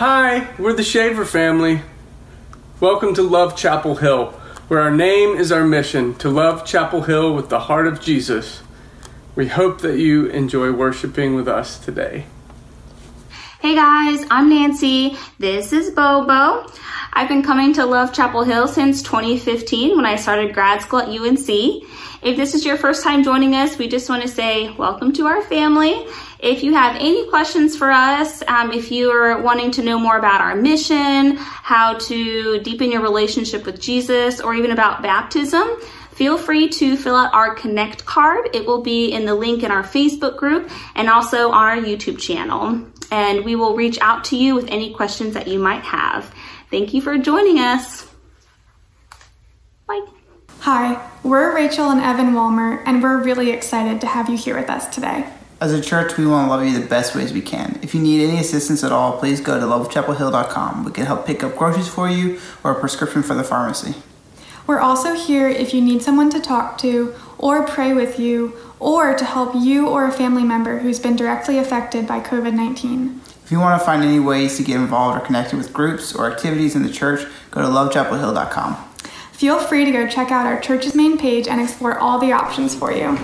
Hi, we're the Shaver family. Welcome to Love Chapel Hill, where our name is our mission to love Chapel Hill with the heart of Jesus. We hope that you enjoy worshiping with us today. Hey guys, I'm Nancy. This is Bobo. I've been coming to Love Chapel Hill since 2015 when I started grad school at UNC. If this is your first time joining us, we just want to say welcome to our family. If you have any questions for us, um, if you are wanting to know more about our mission, how to deepen your relationship with Jesus, or even about baptism, feel free to fill out our Connect card. It will be in the link in our Facebook group and also on our YouTube channel. And we will reach out to you with any questions that you might have. Thank you for joining us. Bye. Hi, we're Rachel and Evan Walmer, and we're really excited to have you here with us today. As a church, we want to love you the best ways we can. If you need any assistance at all, please go to lovechapelhill.com. We can help pick up groceries for you or a prescription for the pharmacy. We're also here if you need someone to talk to, or pray with you, or to help you or a family member who's been directly affected by COVID 19. If you want to find any ways to get involved or connected with groups or activities in the church, go to lovechapelhill.com. Feel free to go check out our church's main page and explore all the options for you.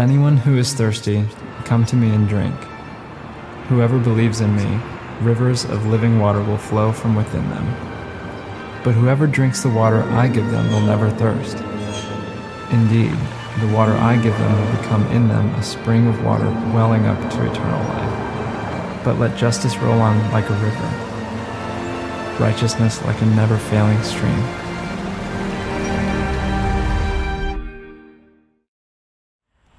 anyone who is thirsty, come to me and drink. Whoever believes in me, rivers of living water will flow from within them. But whoever drinks the water I give them will never thirst. Indeed, the water I give them will become in them a spring of water welling up to eternal life. But let justice roll on like a river, righteousness like a never failing stream.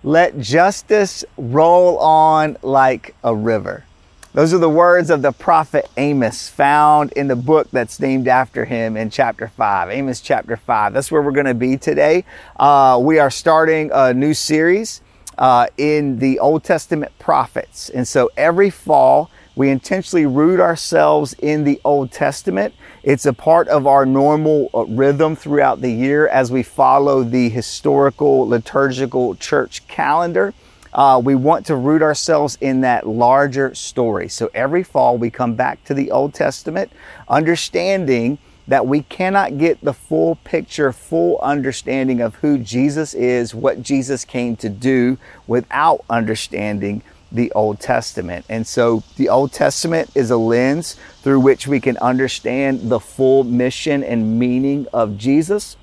Let justice roll on like a river. Those are the words of the prophet Amos found in the book that's named after him in chapter 5. Amos chapter 5. That's where we're going to be today. Uh, we are starting a new series uh, in the Old Testament prophets. And so every fall, we intentionally root ourselves in the Old Testament. It's a part of our normal uh, rhythm throughout the year as we follow the historical liturgical church calendar. Uh, we want to root ourselves in that larger story. So every fall we come back to the Old Testament, understanding that we cannot get the full picture, full understanding of who Jesus is, what Jesus came to do without understanding the Old Testament. And so the Old Testament is a lens through which we can understand the full mission and meaning of Jesus.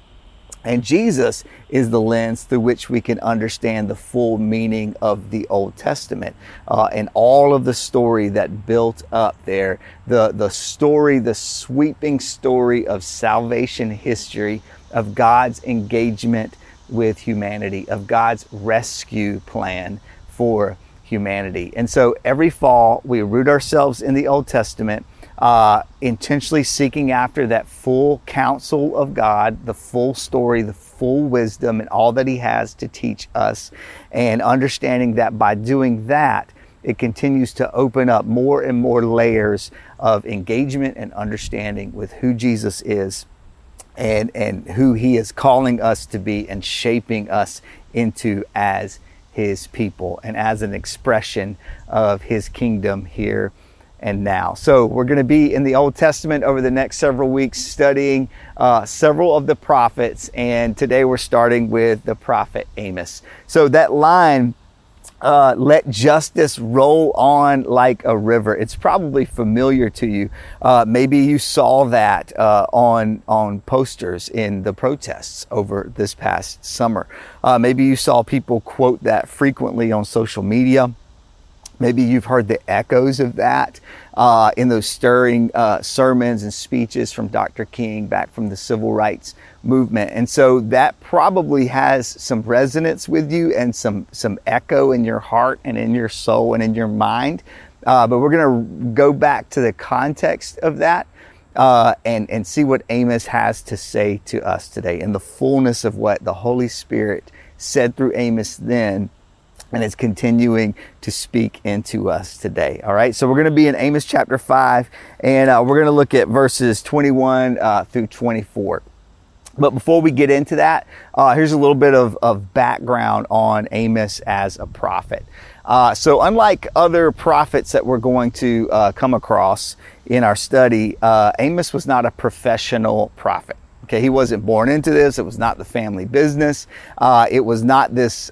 And Jesus is the lens through which we can understand the full meaning of the Old Testament uh, and all of the story that built up there. The, the story, the sweeping story of salvation history, of God's engagement with humanity, of God's rescue plan for humanity. And so every fall, we root ourselves in the Old Testament uh, intentionally seeking after that full counsel of God, the full story, the full wisdom, and all that He has to teach us, and understanding that by doing that, it continues to open up more and more layers of engagement and understanding with who Jesus is and, and who He is calling us to be and shaping us into as His people and as an expression of His kingdom here and now. So we're going to be in the Old Testament over the next several weeks studying uh, several of the prophets, and today we're starting with the prophet Amos. So that line, uh, let justice roll on like a river. It's probably familiar to you. Uh, maybe you saw that uh, on on posters in the protests over this past summer. Uh, maybe you saw people quote that frequently on social media. Maybe you've heard the echoes of that uh, in those stirring uh, sermons and speeches from Dr. King back from the civil rights movement. And so that probably has some resonance with you and some, some echo in your heart and in your soul and in your mind. Uh, but we're going to go back to the context of that. Uh, and, and see what Amos has to say to us today in the fullness of what the Holy Spirit said through Amos then and it's continuing to speak into us today. All right, so we're going to be in Amos chapter 5, and uh, we're going to look at verses 21 uh, through 24. But before we get into that, uh, here's a little bit of, of background on Amos as a prophet. Uh, so, unlike other prophets that we're going to uh, come across in our study, uh, Amos was not a professional prophet. Okay, he wasn't born into this. It was not the family business. it was not this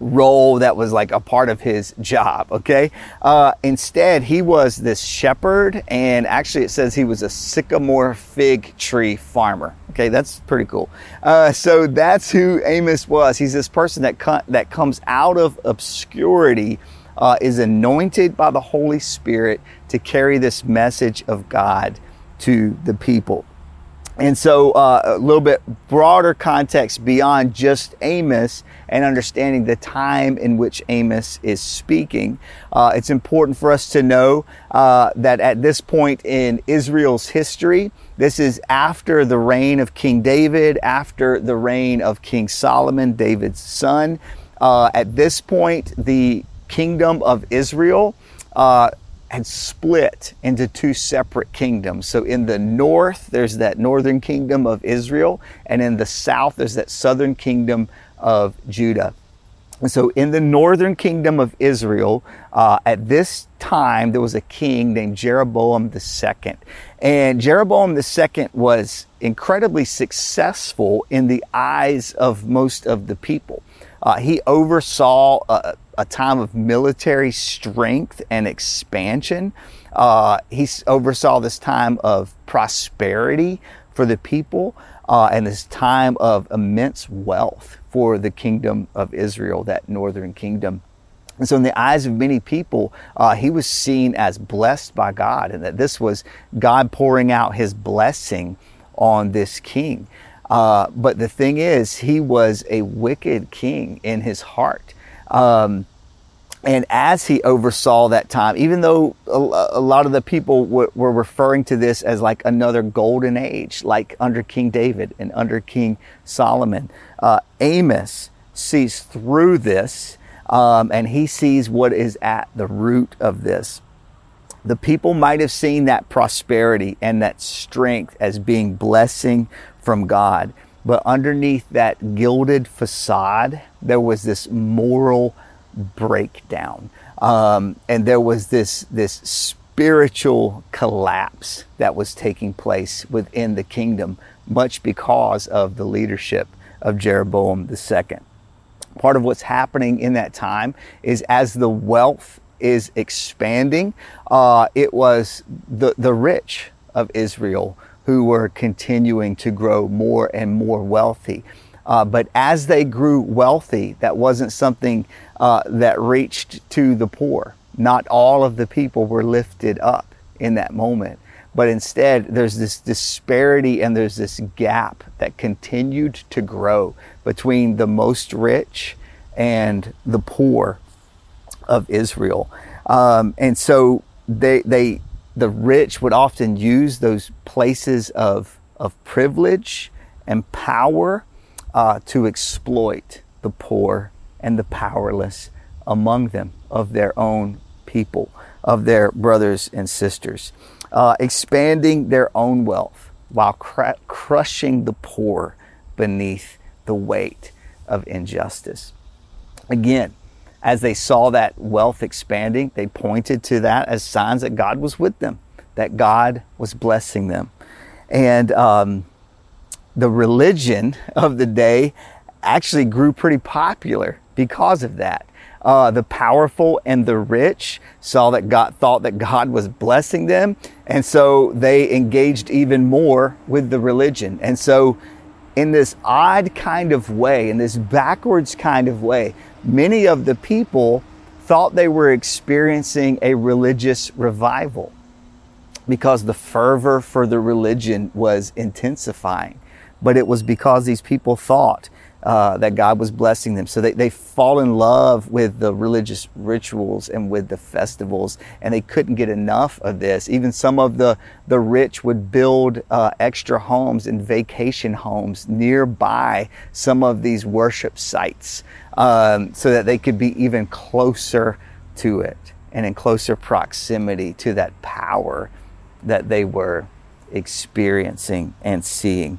role that was like a part of his job, okay? Uh, instead, he was this shepherd, and actually, it says he was a sycamore fig tree farmer. Okay, that's pretty cool. Uh, so that's who Amos was. He's this person that co- that comes out of obscurity, uh, is anointed by the Holy Spirit to carry this message of God to the people. And so, uh, a little bit broader context beyond just Amos and understanding the time in which Amos is speaking. Uh, it's important for us to know uh, that at this point in Israel's history, this is after the reign of King David, after the reign of King Solomon, David's son. Uh, at this point, the kingdom of Israel uh, had split into two separate kingdoms. So in the north, there's that northern kingdom of Israel, and in the south, there's that southern kingdom of Judah. And so in the northern kingdom of Israel, uh, at this time, there was a king named Jeroboam II. And Jeroboam II was incredibly successful in the eyes of most of the people. Uh, he oversaw a, a, time of military strength and expansion. Uh, he oversaw this time of prosperity for the people uh, and this time of immense wealth for the kingdom of Israel, that northern kingdom. And so, in the eyes of many people, uh, he was seen as blessed by God, and that this was God pouring out his blessing on this king. Uh, but the thing is, he was a wicked king in his heart. Um, and as he oversaw that time, even though a, a lot of the people w- were referring to this as like another golden age, like under King David and under King Solomon, uh, Amos sees through this um, and he sees what is at the root of this. The people might have seen that prosperity and that strength as being blessing from God, but underneath that gilded facade, there was this moral breakdown, um, and there was this this spiritual collapse that was taking place within the kingdom, much because of the leadership of Jeroboam II part of what's happening in that time is as the wealth is expanding, uh, it was the, the rich of Israel who were continuing to grow more and more wealthy. Uh, but as they grew wealthy, that wasn't something uh, that reached to the poor. Not all of the people were lifted up in that moment. But instead, there's this disparity and there's this gap that continued to grow between the most rich and the poor of Israel. Um, and so they, they, the rich would often use those places of, of privilege and power uh, to exploit the poor and the powerless among them, of their own people, of their brothers and sisters, uh, expanding their own wealth while cr- crushing the poor beneath the weight of injustice. Again, as they saw that wealth expanding, they pointed to that as signs that God was with them, that God was blessing them. And um, the religion of the day actually grew pretty popular because of that. Uh, the powerful and the rich saw that God thought that God was blessing them, and so they engaged even more with the religion. And so, in this odd kind of way, in this backwards kind of way, many of the people thought they were experiencing a religious revival because the fervor for the religion was intensifying. But it was because these people thought uh, that God was blessing them. So they, they fall in love with the religious rituals and with the festivals, and they couldn't get enough of this. Even some of the, the rich would build uh, extra homes and vacation homes nearby some of these worship sites um, so that they could be even closer to it and in closer proximity to that power that they were experiencing and seeing.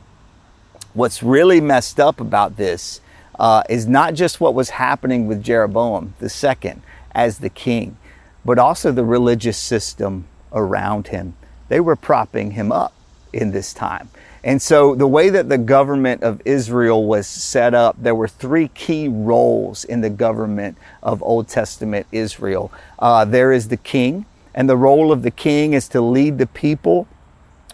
What's really messed up about this uh, is not just what was happening with Jeroboam II as the king, but also the religious system around him. They were propping him up in this time. And so, the way that the government of Israel was set up, there were three key roles in the government of Old Testament Israel. Uh, there is the king, and the role of the king is to lead the people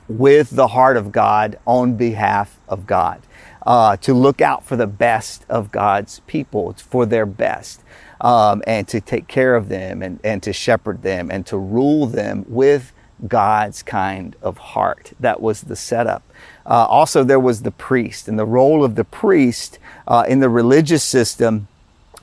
with the heart of God on behalf of God, uh, to look out for the best of God's people, for their best, um, and to take care of them and, and to shepherd them and to rule them with God's kind of heart. That was the setup. Uh, also, there was the priest, and the role of the priest uh, in the religious system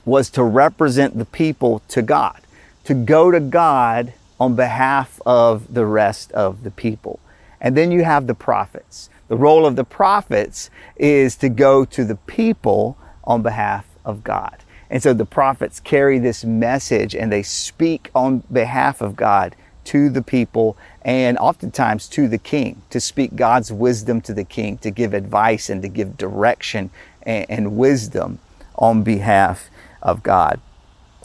was to represent the people to God, to go to God on behalf of the rest of the people. And then you have the prophets. The role of the prophets is to go to the people on behalf of God. And so the prophets carry this message and they speak on behalf of God to the people and oftentimes to the king to speak God's wisdom to the king, to give advice and to give direction and, and wisdom on behalf of God.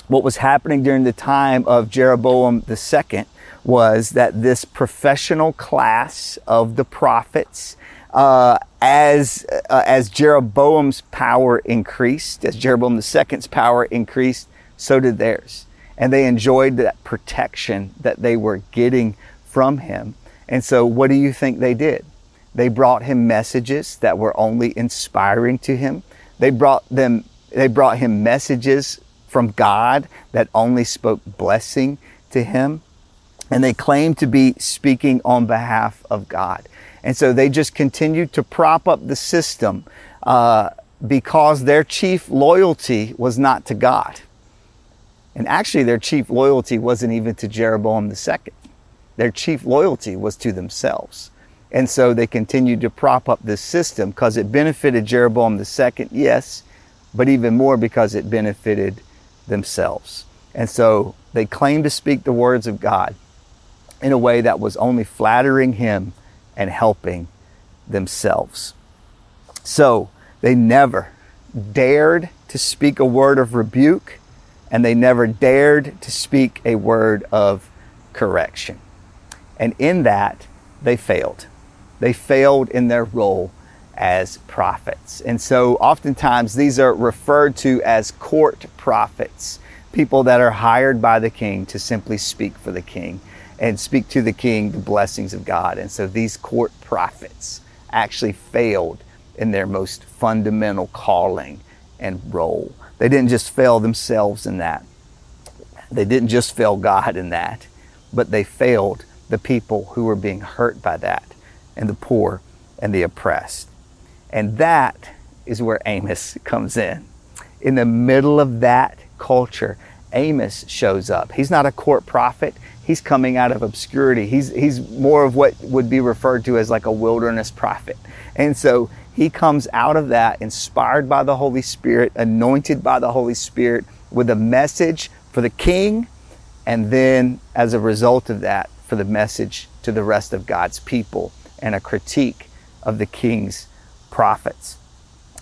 What was happening during the time of Jeroboam II was that this professional class of the prophets, uh, as uh, as Jeroboam's power increased, as Jeroboam II's power increased, so did theirs, and they enjoyed that protection that they were getting from him. And so, what do you think they did? They brought him messages that were only inspiring to him. They brought them. They brought him messages from God that only spoke blessing to him. And they claimed to be speaking on behalf of God. And so they just continued to prop up the system uh, because their chief loyalty was not to God. And actually, their chief loyalty wasn't even to Jeroboam II. Their chief loyalty was to themselves. And so they continued to prop up this system because it benefited Jeroboam II, yes, but even more because it benefited themselves. And so they claimed to speak the words of God in a way that was only flattering him and helping themselves. So they never dared to speak a word of rebuke and they never dared to speak a word of correction. And in that, they failed. They failed in their role as prophets. And so oftentimes these are referred to as court prophets, people that are hired by the king to simply speak for the king and speak to the king the blessings of God. And so these court prophets actually failed in their most fundamental calling and role. They didn't just fail themselves in that. They didn't just fail God in that, but they failed the people who were being hurt by that and the poor and the oppressed. And that is where Amos comes in. In the middle of that culture, Amos shows up. He's not a court prophet. He's coming out of obscurity. He's, he's more of what would be referred to as like a wilderness prophet. And so he comes out of that inspired by the Holy Spirit, anointed by the Holy Spirit with a message for the king, and then as a result of that, for the message to the rest of God's people and a critique of the king's prophets.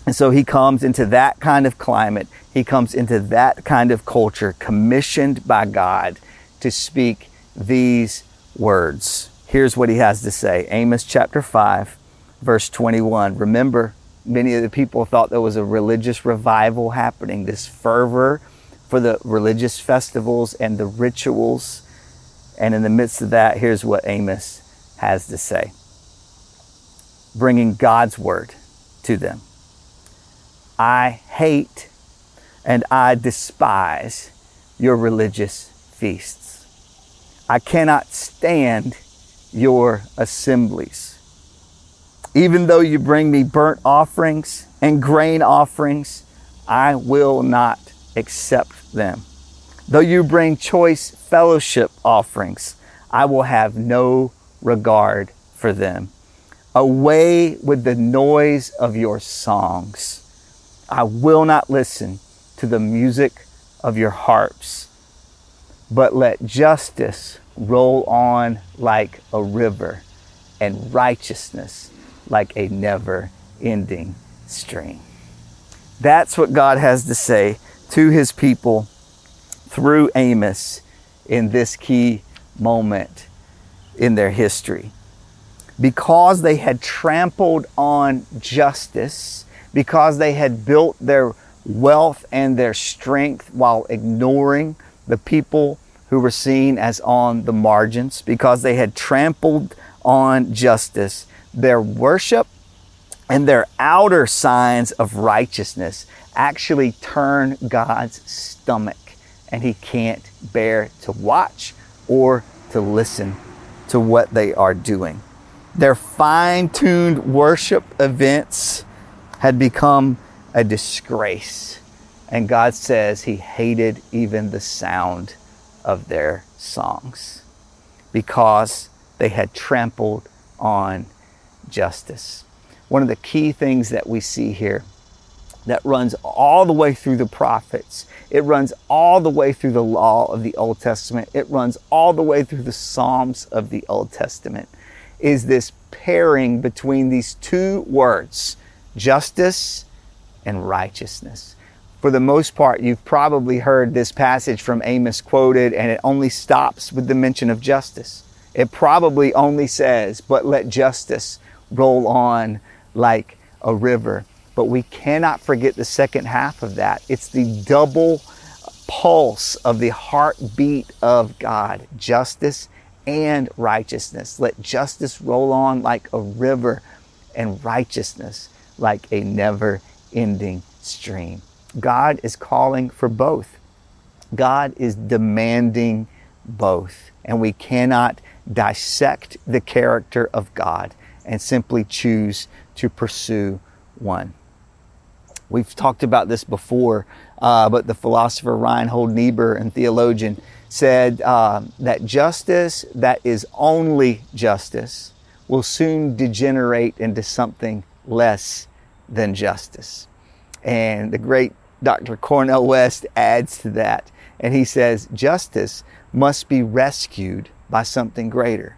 And so he comes into that kind of climate, he comes into that kind of culture, commissioned by God to speak these words. Here's what he has to say Amos chapter 5, verse 21. Remember, many of the people thought there was a religious revival happening, this fervor for the religious festivals and the rituals. And in the midst of that, here's what Amos has to say bringing God's word to them. I hate and I despise your religious feasts. I cannot stand your assemblies. Even though you bring me burnt offerings and grain offerings, I will not accept them. Though you bring choice fellowship offerings, I will have no regard for them. Away with the noise of your songs. I will not listen to the music of your harps, but let justice roll on like a river and righteousness like a never ending stream. That's what God has to say to his people through Amos in this key moment in their history. Because they had trampled on justice, because they had built their wealth and their strength while ignoring the people who were seen as on the margins, because they had trampled on justice, their worship and their outer signs of righteousness actually turn God's stomach, and He can't bear to watch or to listen to what they are doing. Their fine tuned worship events had become a disgrace, and God says He hated even the sound of their songs because they had trampled on justice. One of the key things that we see here that runs all the way through the prophets. It runs all the way through the law of the Old Testament. It runs all the way through the Psalms of the Old Testament. Is this pairing between these two words, justice and righteousness? For the most part, you've probably heard this passage from Amos quoted, and it only stops with the mention of justice. It probably only says, But let justice roll on like a river but we cannot forget the second half of that. It's the double pulse of the heartbeat of God justice and righteousness. Let justice roll on like a river and righteousness like a never ending stream. God is calling for both. God is demanding both, and we cannot dissect the character of God and simply choose to pursue one. We've talked about this before, uh, but the philosopher Reinhold Niebuhr and theologian said uh, that justice that is only justice will soon degenerate into something less than justice. And the great Dr. Cornel West adds to that, and he says, Justice must be rescued by something greater.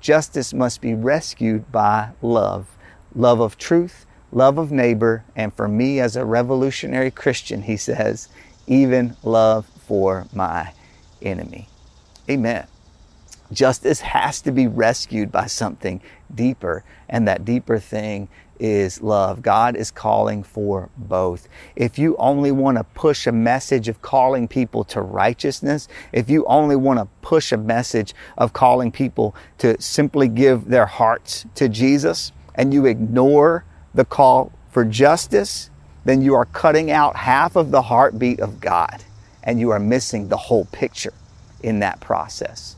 Justice must be rescued by love love of truth, love of neighbor, and for me as a revolutionary Christian, he says, even love for my enemy. Amen. Justice has to be rescued by something deeper, and that deeper thing is love. God is calling for both. If you only want to push a message of calling people to righteousness, if you only want to push a message of calling people to simply give their hearts to Jesus, and you ignore the call for justice, then you are cutting out half of the heartbeat of God and you are missing the whole picture in that process.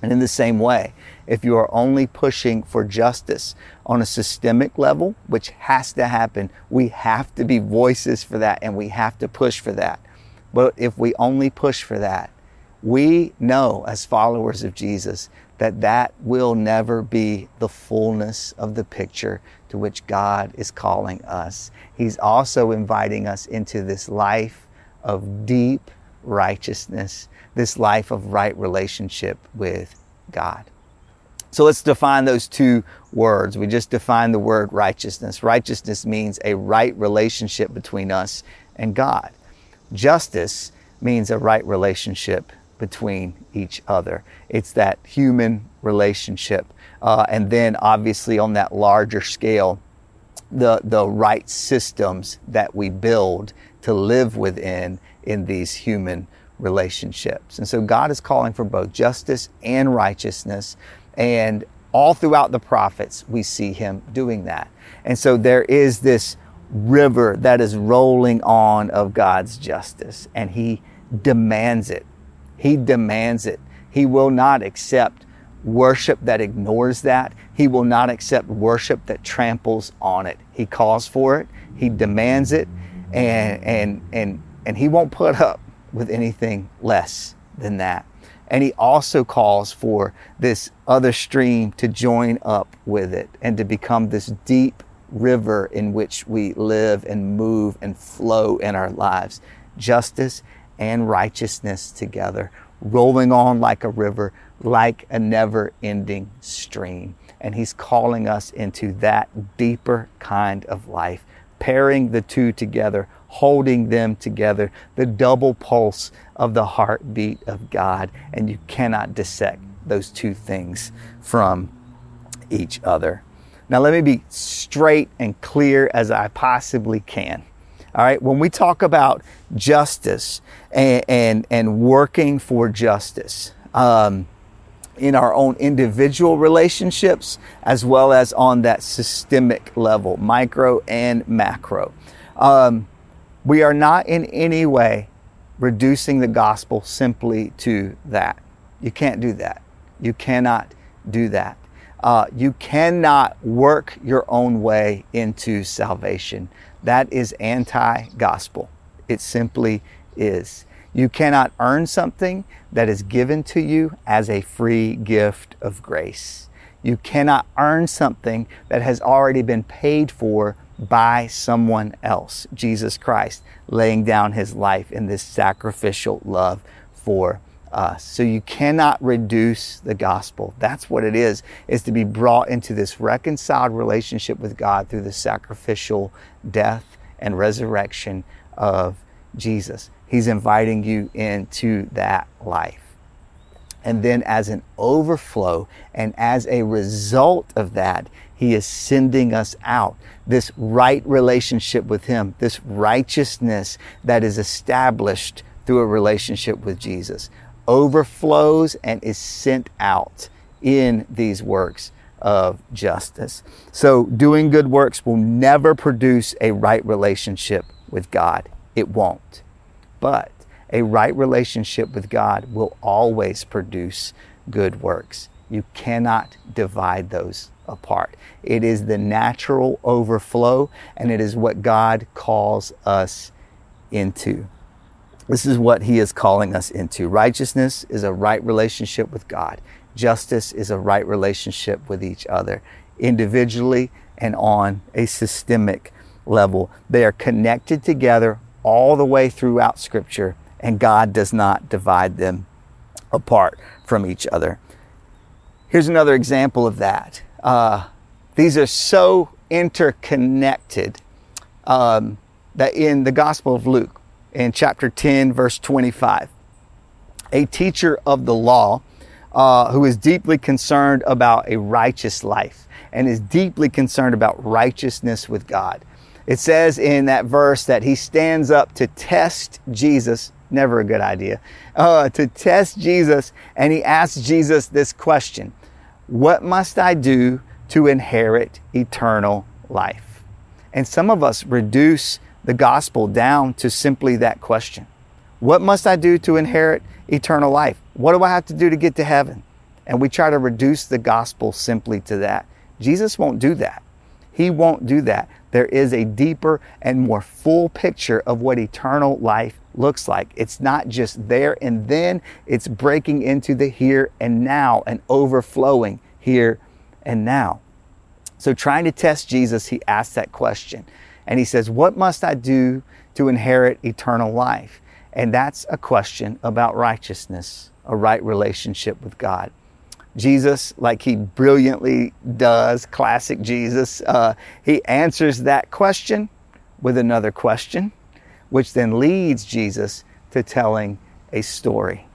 And in the same way, if you are only pushing for justice on a systemic level, which has to happen, we have to be voices for that and we have to push for that. But if we only push for that, we know as followers of Jesus that that will never be the fullness of the picture to which God is calling us. He's also inviting us into this life of deep righteousness, this life of right relationship with God. So let's define those two words. We just defined the word righteousness. Righteousness means a right relationship between us and God. Justice means a right relationship between each other. It's that human relationship. Uh, and then, obviously, on that larger scale, the, the right systems that we build to live within in these human relationships. And so, God is calling for both justice and righteousness. And all throughout the prophets, we see Him doing that. And so, there is this river that is rolling on of God's justice, and He demands it he demands it. He will not accept worship that ignores that. He will not accept worship that tramples on it. He calls for it. He demands it. And, and, and, and he won't put up with anything less than that. And he also calls for this other stream to join up with it and to become this deep river in which we live and move and flow in our lives. Justice and righteousness together, rolling on like a river, like a never ending stream. And He's calling us into that deeper kind of life, pairing the two together, holding them together, the double pulse of the heartbeat of God. And you cannot dissect those two things from each other. Now, let me be straight and clear as I possibly can. All right, when we talk about justice and, and, and working for justice um, in our own individual relationships, as well as on that systemic level, micro and macro, um, we are not in any way reducing the gospel simply to that. You can't do that. You cannot do that. Uh, you cannot work your own way into salvation. That is anti gospel. It simply is. You cannot earn something that is given to you as a free gift of grace. You cannot earn something that has already been paid for by someone else, Jesus Christ, laying down his life in this sacrificial love for us. So you cannot reduce the gospel. That's what it is, is to be brought into this reconciled relationship with God through the sacrificial death and resurrection of Jesus. He's inviting you into that life. And then, as an overflow and as a result of that, He is sending us out. This right relationship with Him, this righteousness that is established through a relationship with Jesus, overflows and is sent out in these works of justice. So, doing good works will never produce a right relationship with God. It won't. But A right relationship with God will always produce good works. You cannot divide those apart. It is the natural overflow, and it is what God calls us into. This is what He is calling us into. Righteousness is a right relationship with God, justice is a right relationship with each other, individually and on a systemic level. They are connected together all the way throughout Scripture, and God does not divide them apart from each other. Here's another example of that. Uh, these are so interconnected um, that in the Gospel of Luke, in chapter 10, verse 25, a teacher of the law uh, who is deeply concerned about a righteous life and is deeply concerned about righteousness with God. It says in that verse that he stands up to test Jesus, never a good idea, uh, to test Jesus, and he asks Jesus this question What must I do to inherit eternal life? And some of us reduce the gospel down to simply that question What must I do to inherit eternal life? What do I have to do to get to heaven? And we try to reduce the gospel simply to that. Jesus won't do that. He won't do that. There is a deeper and more full picture of what eternal life looks like. It's not just there and then, it's breaking into the here and now and overflowing here and now. So, trying to test Jesus, he asks that question. And he says, What must I do to inherit eternal life? And that's a question about righteousness, a right relationship with God. Jesus, like he brilliantly does, classic Jesus, uh, he answers that question with another question, which then leads Jesus to telling a story.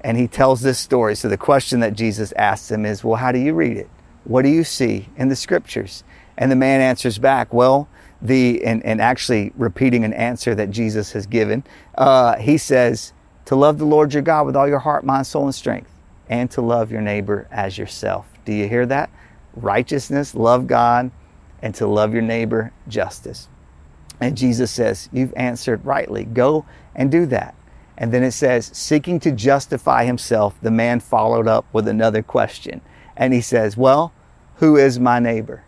And he tells this story. So the question that Jesus asks him is, Well, how do you read it? What do you see in the scriptures? And the man answers back, Well, the, and, and actually repeating an answer that Jesus has given, uh, he says, To love the Lord your God with all your heart, mind, soul, and strength and to love your neighbor as yourself. Do you hear that? Righteousness, love God, and to love your neighbor, justice. And Jesus says, You've answered rightly. Go and do that. And then it says, Seeking to justify himself, the man followed up with another question. And he says, Well, who is my neighbor?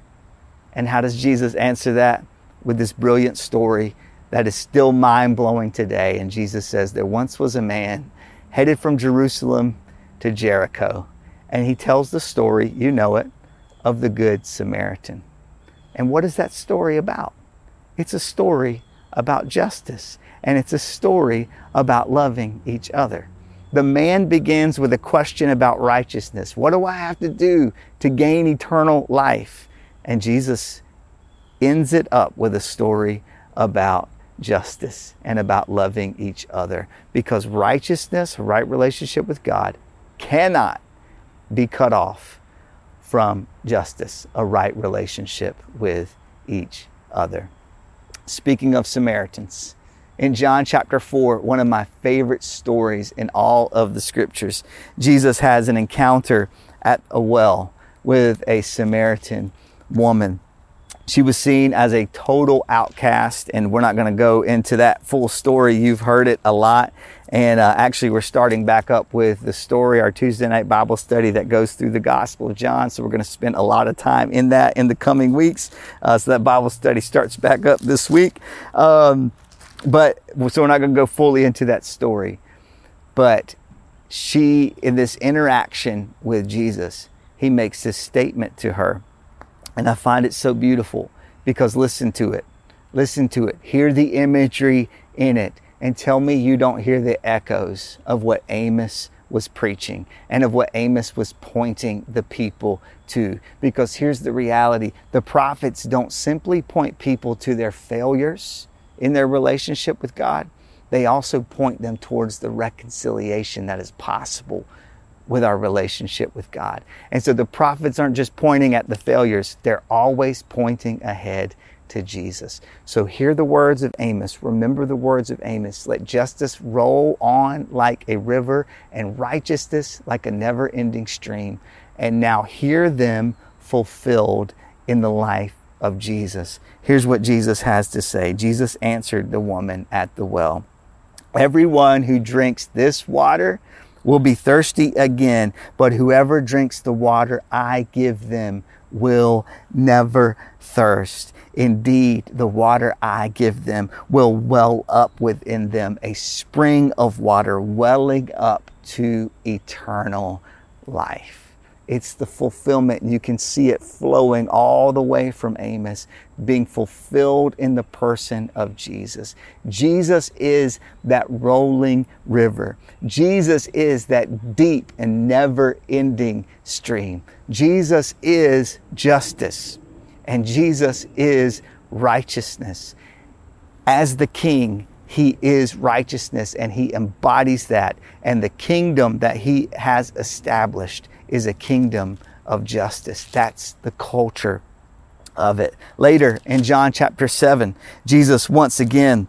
And how does Jesus answer that? With this brilliant story that is still mind blowing today. And Jesus says, There once was a man headed from Jerusalem to Jericho. And he tells the story, you know it, of the Good Samaritan. And what is that story about? It's a story about justice, and it's a story about loving each other. The man begins with a question about righteousness. What do I have to do to gain eternal life? And Jesus ends it up with a story about justice and about loving each other because righteousness, right relationship with God, cannot be cut off from justice, a right relationship with each other. Speaking of Samaritans, in John chapter 4, one of my favorite stories in all of the scriptures, Jesus has an encounter at a well with a Samaritan woman. She was seen as a total outcast, and we're not going to go into that full story. You've heard it a lot. And uh, actually, we're starting back up with the story, our Tuesday night Bible study that goes through the Gospel of John. So we're going to spend a lot of time in that in the coming weeks. Uh, so that Bible study starts back up this week. Um, but so we're not going to go fully into that story. But she, in this interaction with Jesus, he makes this statement to her. And I find it so beautiful because listen to it. Listen to it. Hear the imagery in it and tell me you don't hear the echoes of what Amos was preaching and of what Amos was pointing the people to. Because here's the reality the prophets don't simply point people to their failures in their relationship with God, they also point them towards the reconciliation that is possible with our relationship with God. And so the prophets aren't just pointing at the failures, they're always pointing ahead to Jesus. So hear the words of Amos. Remember the words of Amos. Let justice roll on like a river and righteousness like a never ending stream. And now hear them fulfilled in the life of Jesus. Here's what Jesus has to say Jesus answered the woman at the well Everyone who drinks this water will be thirsty again, but whoever drinks the water I give them will never thirst. Indeed, the water I give them will well up within them, a spring of water welling up to eternal life. It's the fulfillment. You can see it flowing all the way from Amos, being fulfilled in the person of Jesus. Jesus is that rolling river. Jesus is that deep and never ending stream. Jesus is justice, and Jesus is righteousness. As the king, he is righteousness and he embodies that. And the kingdom that he has established is a kingdom of justice. That's the culture of it. Later in John chapter 7, Jesus once again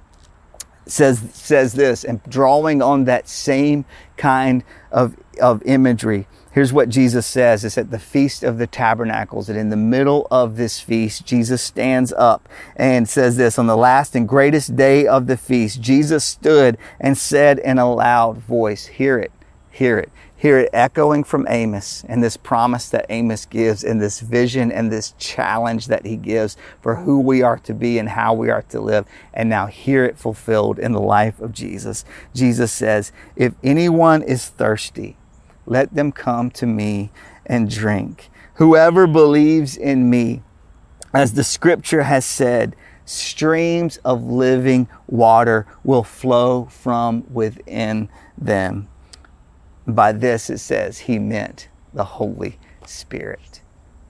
says says this and drawing on that same kind of of imagery here's what jesus says it's at the feast of the tabernacles and in the middle of this feast jesus stands up and says this on the last and greatest day of the feast jesus stood and said in a loud voice hear it hear it hear it echoing from Amos and this promise that Amos gives and this vision and this challenge that he gives for who we are to be and how we are to live. And now hear it fulfilled in the life of Jesus. Jesus says, If anyone is thirsty, let them come to me and drink. Whoever believes in me, as the scripture has said, streams of living water will flow from within them. By this, it says he meant the Holy Spirit.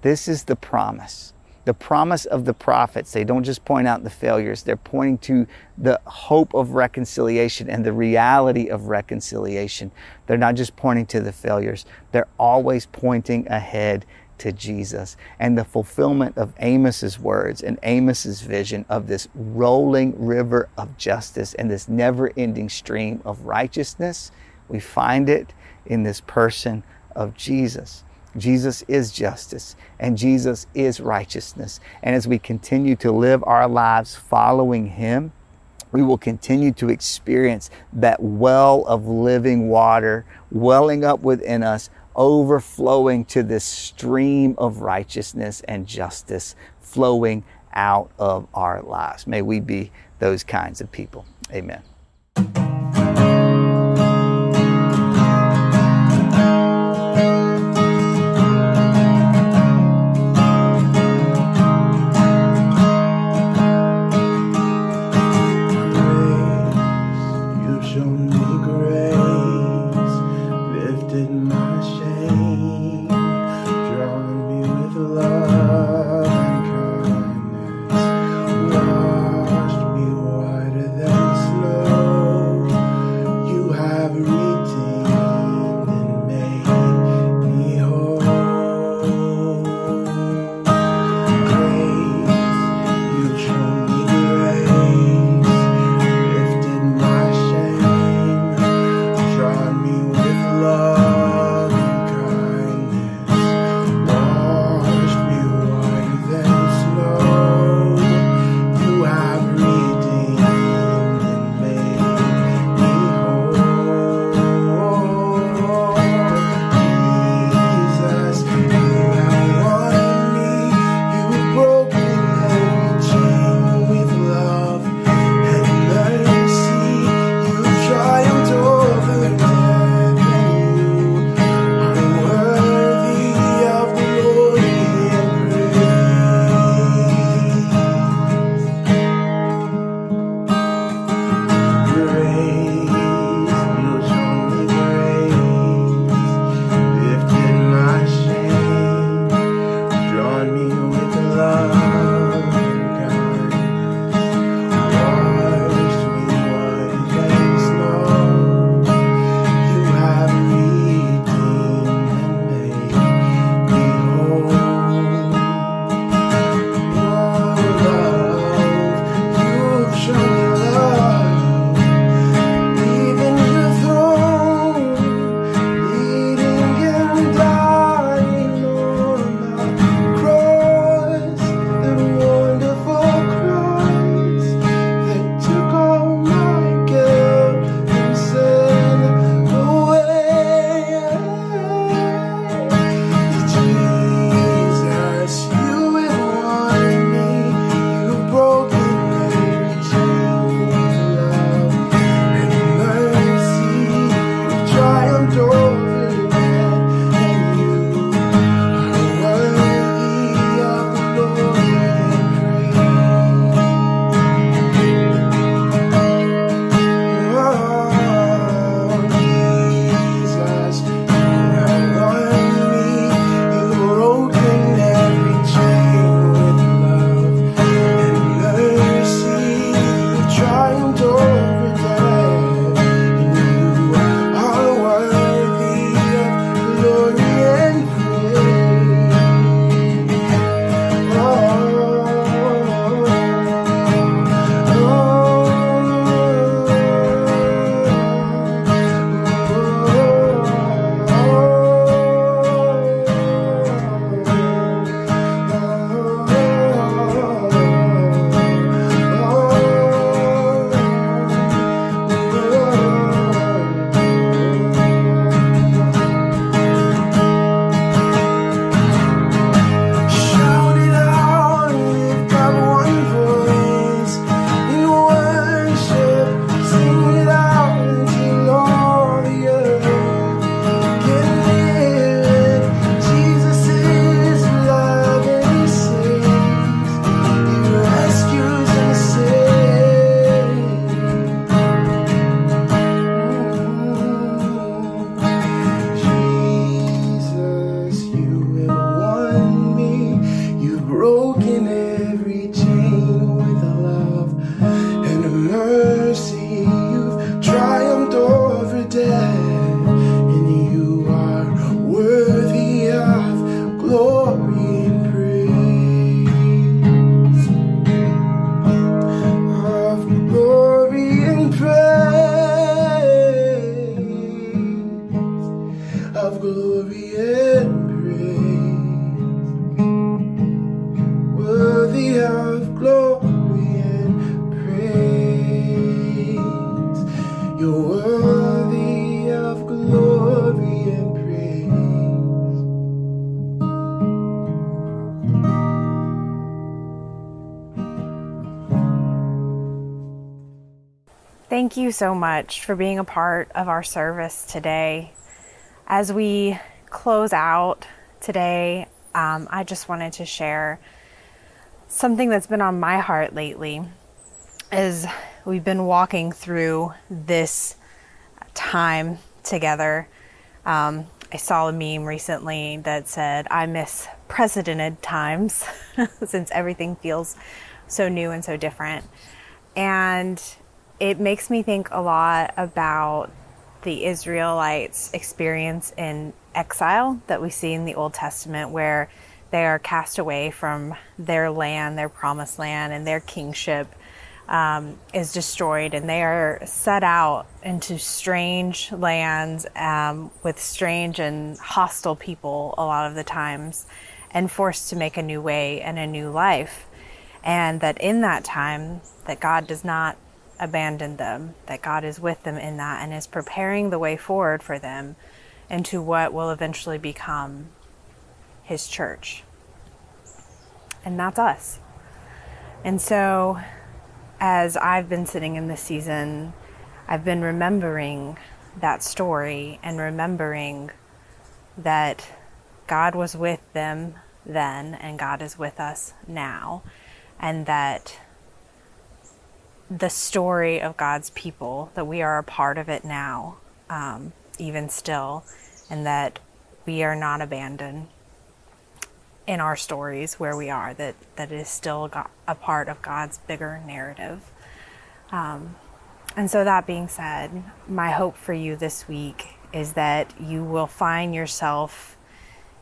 This is the promise. The promise of the prophets. They don't just point out the failures, they're pointing to the hope of reconciliation and the reality of reconciliation. They're not just pointing to the failures, they're always pointing ahead to Jesus and the fulfillment of Amos's words and Amos's vision of this rolling river of justice and this never-ending stream of righteousness. We find it in this person of Jesus. Jesus is justice and Jesus is righteousness. And as we continue to live our lives following Him, we will continue to experience that well of living water welling up within us, overflowing to this stream of righteousness and justice flowing out of our lives. May we be those kinds of people. Amen. So much for being a part of our service today. As we close out today, um, I just wanted to share something that's been on my heart lately. As we've been walking through this time together, um, I saw a meme recently that said, I miss precedented times since everything feels so new and so different. And it makes me think a lot about the Israelites' experience in exile that we see in the Old Testament, where they are cast away from their land, their promised land, and their kingship um, is destroyed, and they are set out into strange lands um, with strange and hostile people a lot of the times, and forced to make a new way and a new life. And that in that time, that God does not abandon them, that God is with them in that and is preparing the way forward for them into what will eventually become His church. And that's us. And so, as I've been sitting in this season, I've been remembering that story and remembering that God was with them then and God is with us now, and that the story of God's people, that we are a part of it now, um, even still, and that we are not abandoned in our stories where we are, that, that is still a part of God's bigger narrative. Um, and so, that being said, my hope for you this week is that you will find yourself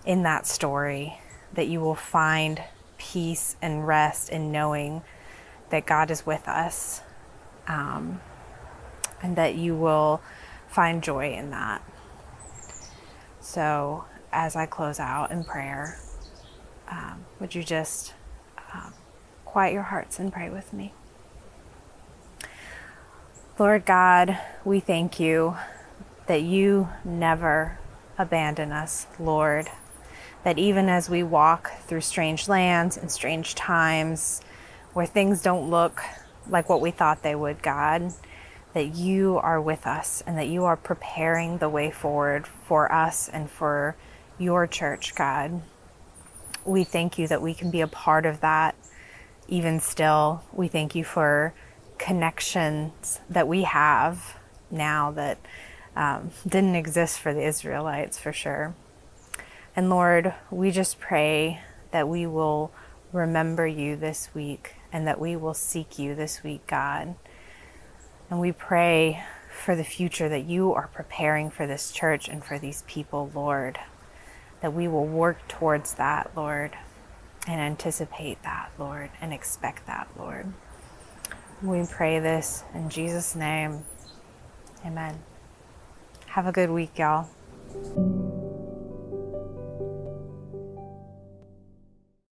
in that story, that you will find peace and rest in knowing that God is with us, um, and that you will find joy in that. So, as I close out in prayer, um, would you just um, quiet your hearts and pray with me? Lord God, we thank you that you never abandon us, Lord. That even as we walk through strange lands and strange times where things don't look like what we thought they would, God, that you are with us and that you are preparing the way forward for us and for your church, God. We thank you that we can be a part of that even still. We thank you for connections that we have now that um, didn't exist for the Israelites for sure. And Lord, we just pray that we will remember you this week and that we will seek you this week, God. And we pray for the future that you are preparing for this church and for these people, Lord. That we will work towards that, Lord, and anticipate that, Lord, and expect that, Lord. We pray this in Jesus' name. Amen. Have a good week, y'all.